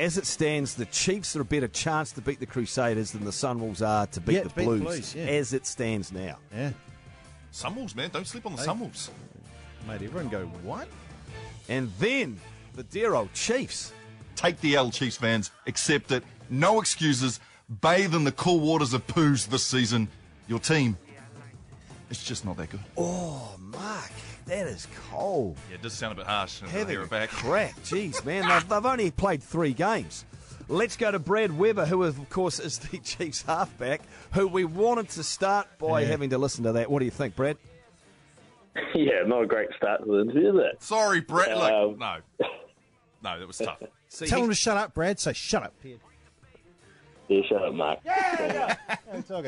as it stands, the Chiefs are a better chance to beat the Crusaders than the Sunwolves are to beat Yeah, the to beat the Blues. Blues, yeah. As it stands now. Yeah, Sunwolves, man. Don't sleep on the Hey. Sunwolves. Made Everyone go what? And then the dear old Chiefs. Take the L, Chiefs fans. Accept it. No excuses. Bathe in the cool waters of poos this season. Your team, it's just not that good. Oh, Mark, that is cold. Yeah, it does sound a bit harsh. and I Having hear a it back. crack. Jeez, man, they've, they've only played three games. Let's go to Brad Weber, who, of course, is the Chiefs halfback, who we wanted to start by Yeah. having to listen to that. What do you think, Brad? Yeah, not a great start to the interview, is it? Sorry, Brett. Like, Um, no. No, that was tough. See, Tell he- him to shut up, Brad. Say shut up. Yeah, shut up, Mark.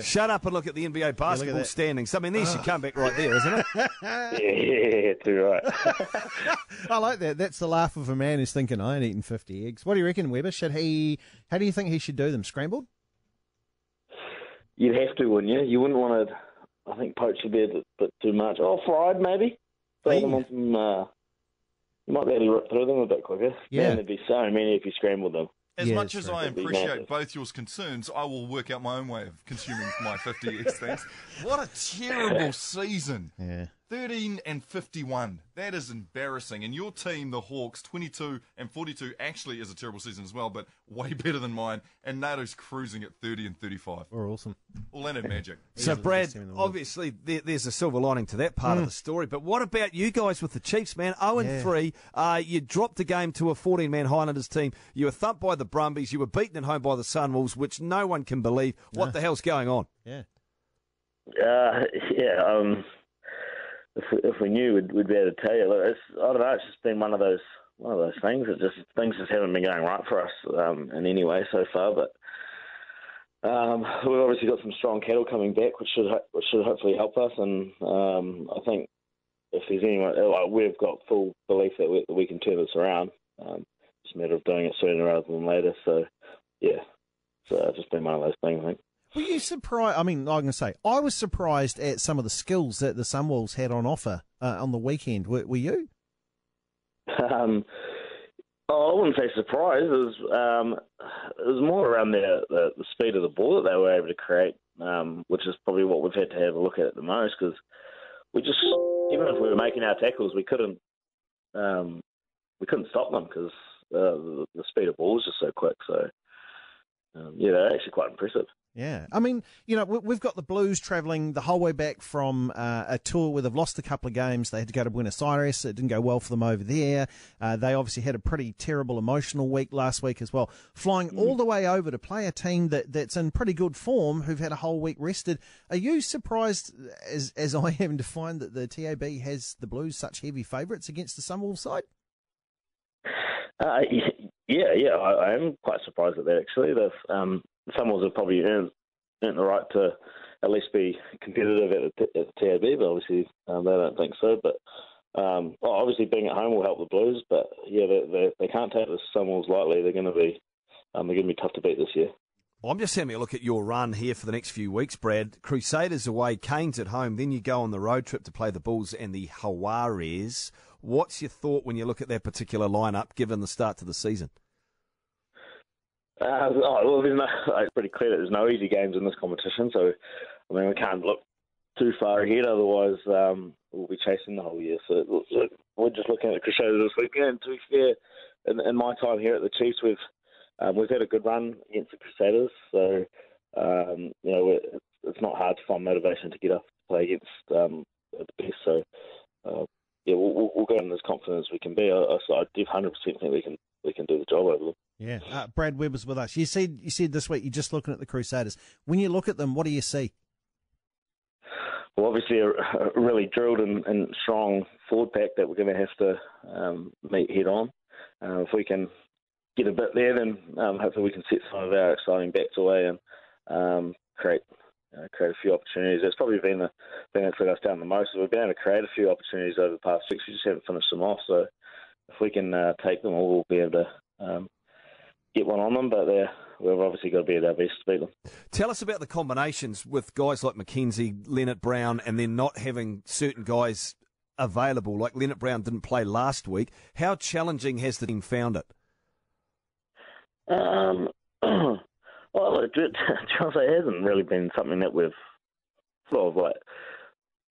Shut up and look at the NBA basketball that. standings. I mean, there's your comeback right there, isn't it? Yeah, yeah, yeah, too right. I like that. That's the laugh of a man who's thinking, I ain't eating 50 eggs. What do you reckon, Weber? Should he, how do you think he should do them? Scrambled? You'd have to, wouldn't you? You wouldn't want to, I think, poach a bit, bit too much. Oh, fried, maybe? Throw them on some, uh, you might be able to rip through them a bit quicker. Yeah. Man, there'd be so many if you scrambled them. As Yeah, much as right. I appreciate both yours concerns, I will work out my own way of consuming my 50 X things. What a terrible season. Yeah. 13 and 51. That is embarrassing. And your team, the Hawks, 22 and 42, actually is a terrible season as well, but way better than mine. And NATO's cruising at 30 and 35. We're awesome. Orlando Magic. So, Brad, best team in the obviously, there, there's a silver lining to that part of the story. But what about you guys with the Chiefs, man? 0 and Yeah. 3. Uh, you dropped a game to a 14 man Highlanders team. You were thumped by the Brumbies. You were beaten at home by the Sunwolves, which no one can believe. What the hell's going on? Yeah. Uh, yeah, um, if we, if we knew, we'd, we'd be able to tell you. Look, I don't know. It's just been one of those one of those things. It just things just haven't been going right for us um, in any way so far. But um, we've obviously got some strong cattle coming back, which should ho- which should hopefully help us. And um, I think if there's anyone, uh, we've got full belief that we, that we can turn this around. Um, it's a matter of doing it sooner rather than later. So yeah, so it's just been one of those things. I think. Were you surprised? I mean, I'm going to say, I was surprised at some of the skills that the Sunwolves had on offer uh, on the weekend. Were, were you? Um, oh, I wouldn't say surprised. It was, um, it was more around the, the the speed of the ball that they were able to create, um, which is probably what we've had to have a look at the most because we just even if we were making our tackles, we couldn't um, we couldn't stop them because uh, the, the speed of ball was just so quick. So um, yeah, they're actually quite impressive. Yeah. I mean, you know, we- we've got the Blues travelling the whole way back from uh, a tour where they've lost a couple of games. They had to go to Buenos Aires. It didn't go well for them over there. Uh, they obviously had a pretty terrible emotional week last week as well. Flying all the way over to play a team that, that's in pretty good form who've had a whole week rested. Are you surprised, as, as I am, to find that the TAB has the Blues such heavy favourites against the Sunwolves side? Uh, yeah, yeah, I, I am quite surprised at that actually. They've, um, have probably earned, earned the right to at least be competitive at the, at the TAB, but obviously um, they don't think so. But um, well, obviously being at home will help the Blues, but yeah, they, they, they can't take the Sunwolves lightly. They're going to be um, they're going to be tough to beat this year. I'm just having a look at your run here for the next few weeks, Brad. Crusaders away, Canes at home. Then you go on the road trip to play the Bulls and the Jaguares. What's your thought when you look at that particular lineup, given the start to the season? Uh, oh, well, there's no, it's pretty clear that there's no easy games in this competition, so I mean we can't look too far ahead, otherwise um, we'll be chasing the whole year. So look, we're just looking at the Crusaders this weekend. To be fair, in, in my time here at the Chiefs, we've um, we've had a good run against the Crusaders, so um, you know it's not hard to find motivation to get up to play against um, the best. So uh, yeah, we'll, we'll, go in as confident as we can be. I, I, I do 100% think we can we can do the job over them. Yeah. Brad Weber's with us. You said you said this week you're just looking at the Crusaders. When you look at them, what do you see? well, obviously a, a really drilled and, and strong forward pack that we're going to have to um, meet head on. Uh, if we can get a bit there, then um, hopefully we can set some of our exciting backs away and um, create uh, create a few opportunities. That's probably been the thing that's let us down the most. Is we've been able to create a few opportunities over the past six. We just haven't finished them off. So if we can uh, take them, all, we'll be able to um, get one on them. But they're, we've obviously got to be at our best to beat them. Tell us about the combinations with guys like McKenzie, Lienert-Brown, and then not having certain guys available. Like Lienert-Brown didn't play last week. How challenging has the team found it? Um, well, it, it, it hasn't really been something that we've sort of like.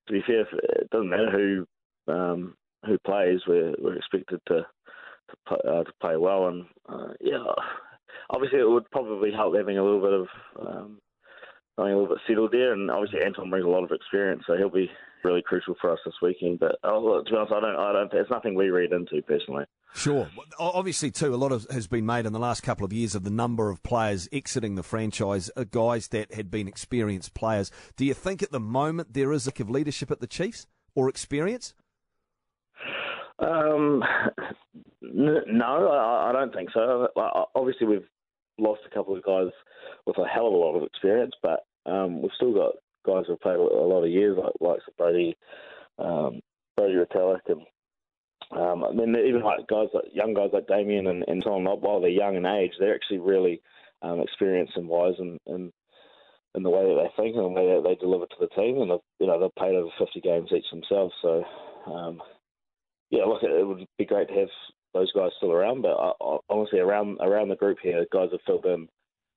To be fair, it doesn't matter who um, who plays. We're we're expected to to play, uh, to play well, and uh, yeah, obviously it would probably help having a little bit of um, something a little bit settled there. And obviously Anton brings a lot of experience, so he'll be really crucial for us this weekend. But oh, to be honest, I don't, I don't. It's nothing we read into personally. Sure. Obviously, too, a lot of has been made in the last couple of years of the number of players exiting the franchise, uh, guys that had been experienced players. Do you think at the moment there is a lack of leadership at the Chiefs or experience? Um, no, I, don't think so. Obviously, we've lost a couple of guys with a hell of a lot of experience, but um, we've still got guys who've played a lot of years, like like Brodie, um, Brodie Retallick, and um, I mean even like guys like young guys like Damian and, and on. While they're young in age, they're actually really um, experienced and wise and. and in the way that they think and the way that they deliver to the team, and you know they've played over 50 games each themselves. So, um, yeah, look, it would be great to have those guys still around. But I, I, honestly, around around the group here, guys have filled in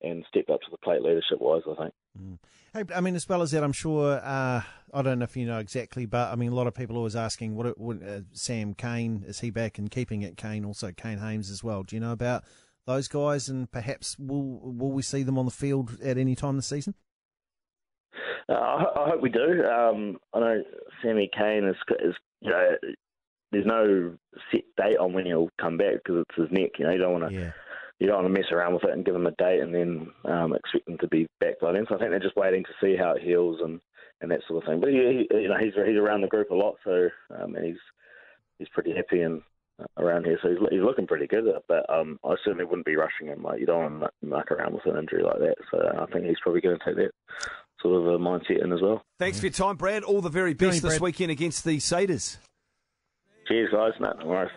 and stepped up to the plate leadership wise. I think. Mm. Hey, I mean, as well as that, I'm sure. Uh, I don't know if you know exactly, but I mean, a lot of people are always asking, what, what uh, Sam Cane, is he back and keeping it? Kane? also Kane Hames as well. Do you know about those guys? And perhaps will will we see them on the field at any time this season? Uh, I, I, hope we do. Um, I know Sammy Cane is, is you know there's no set date on when he'll come back because it's his neck. You know, you don't want to. Yeah. You don't want to mess around with it and give him a date and then um, expect him to be back by then. So I think they're just waiting to see how it heals and, and that sort of thing. But he, he you know, he's he's around the group a lot, so um, and he's he's pretty happy and uh, around here, so he's he's looking pretty good. But um, I certainly wouldn't be rushing him. Like you don't want to muck around with an injury like that. So I think he's probably going to take that sort of a mindset in as well. Thanks for your time, Brad. All the very best this weekend against the Satyrs. Cheers, guys. No, no worries.